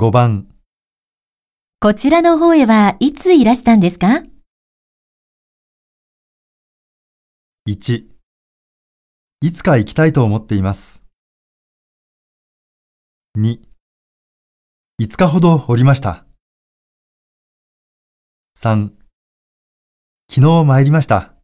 5番、こちらの方へはいついらしたんですか？1、いつか行きたいと思っています。2、5日ほどおりました。3、昨日参りました。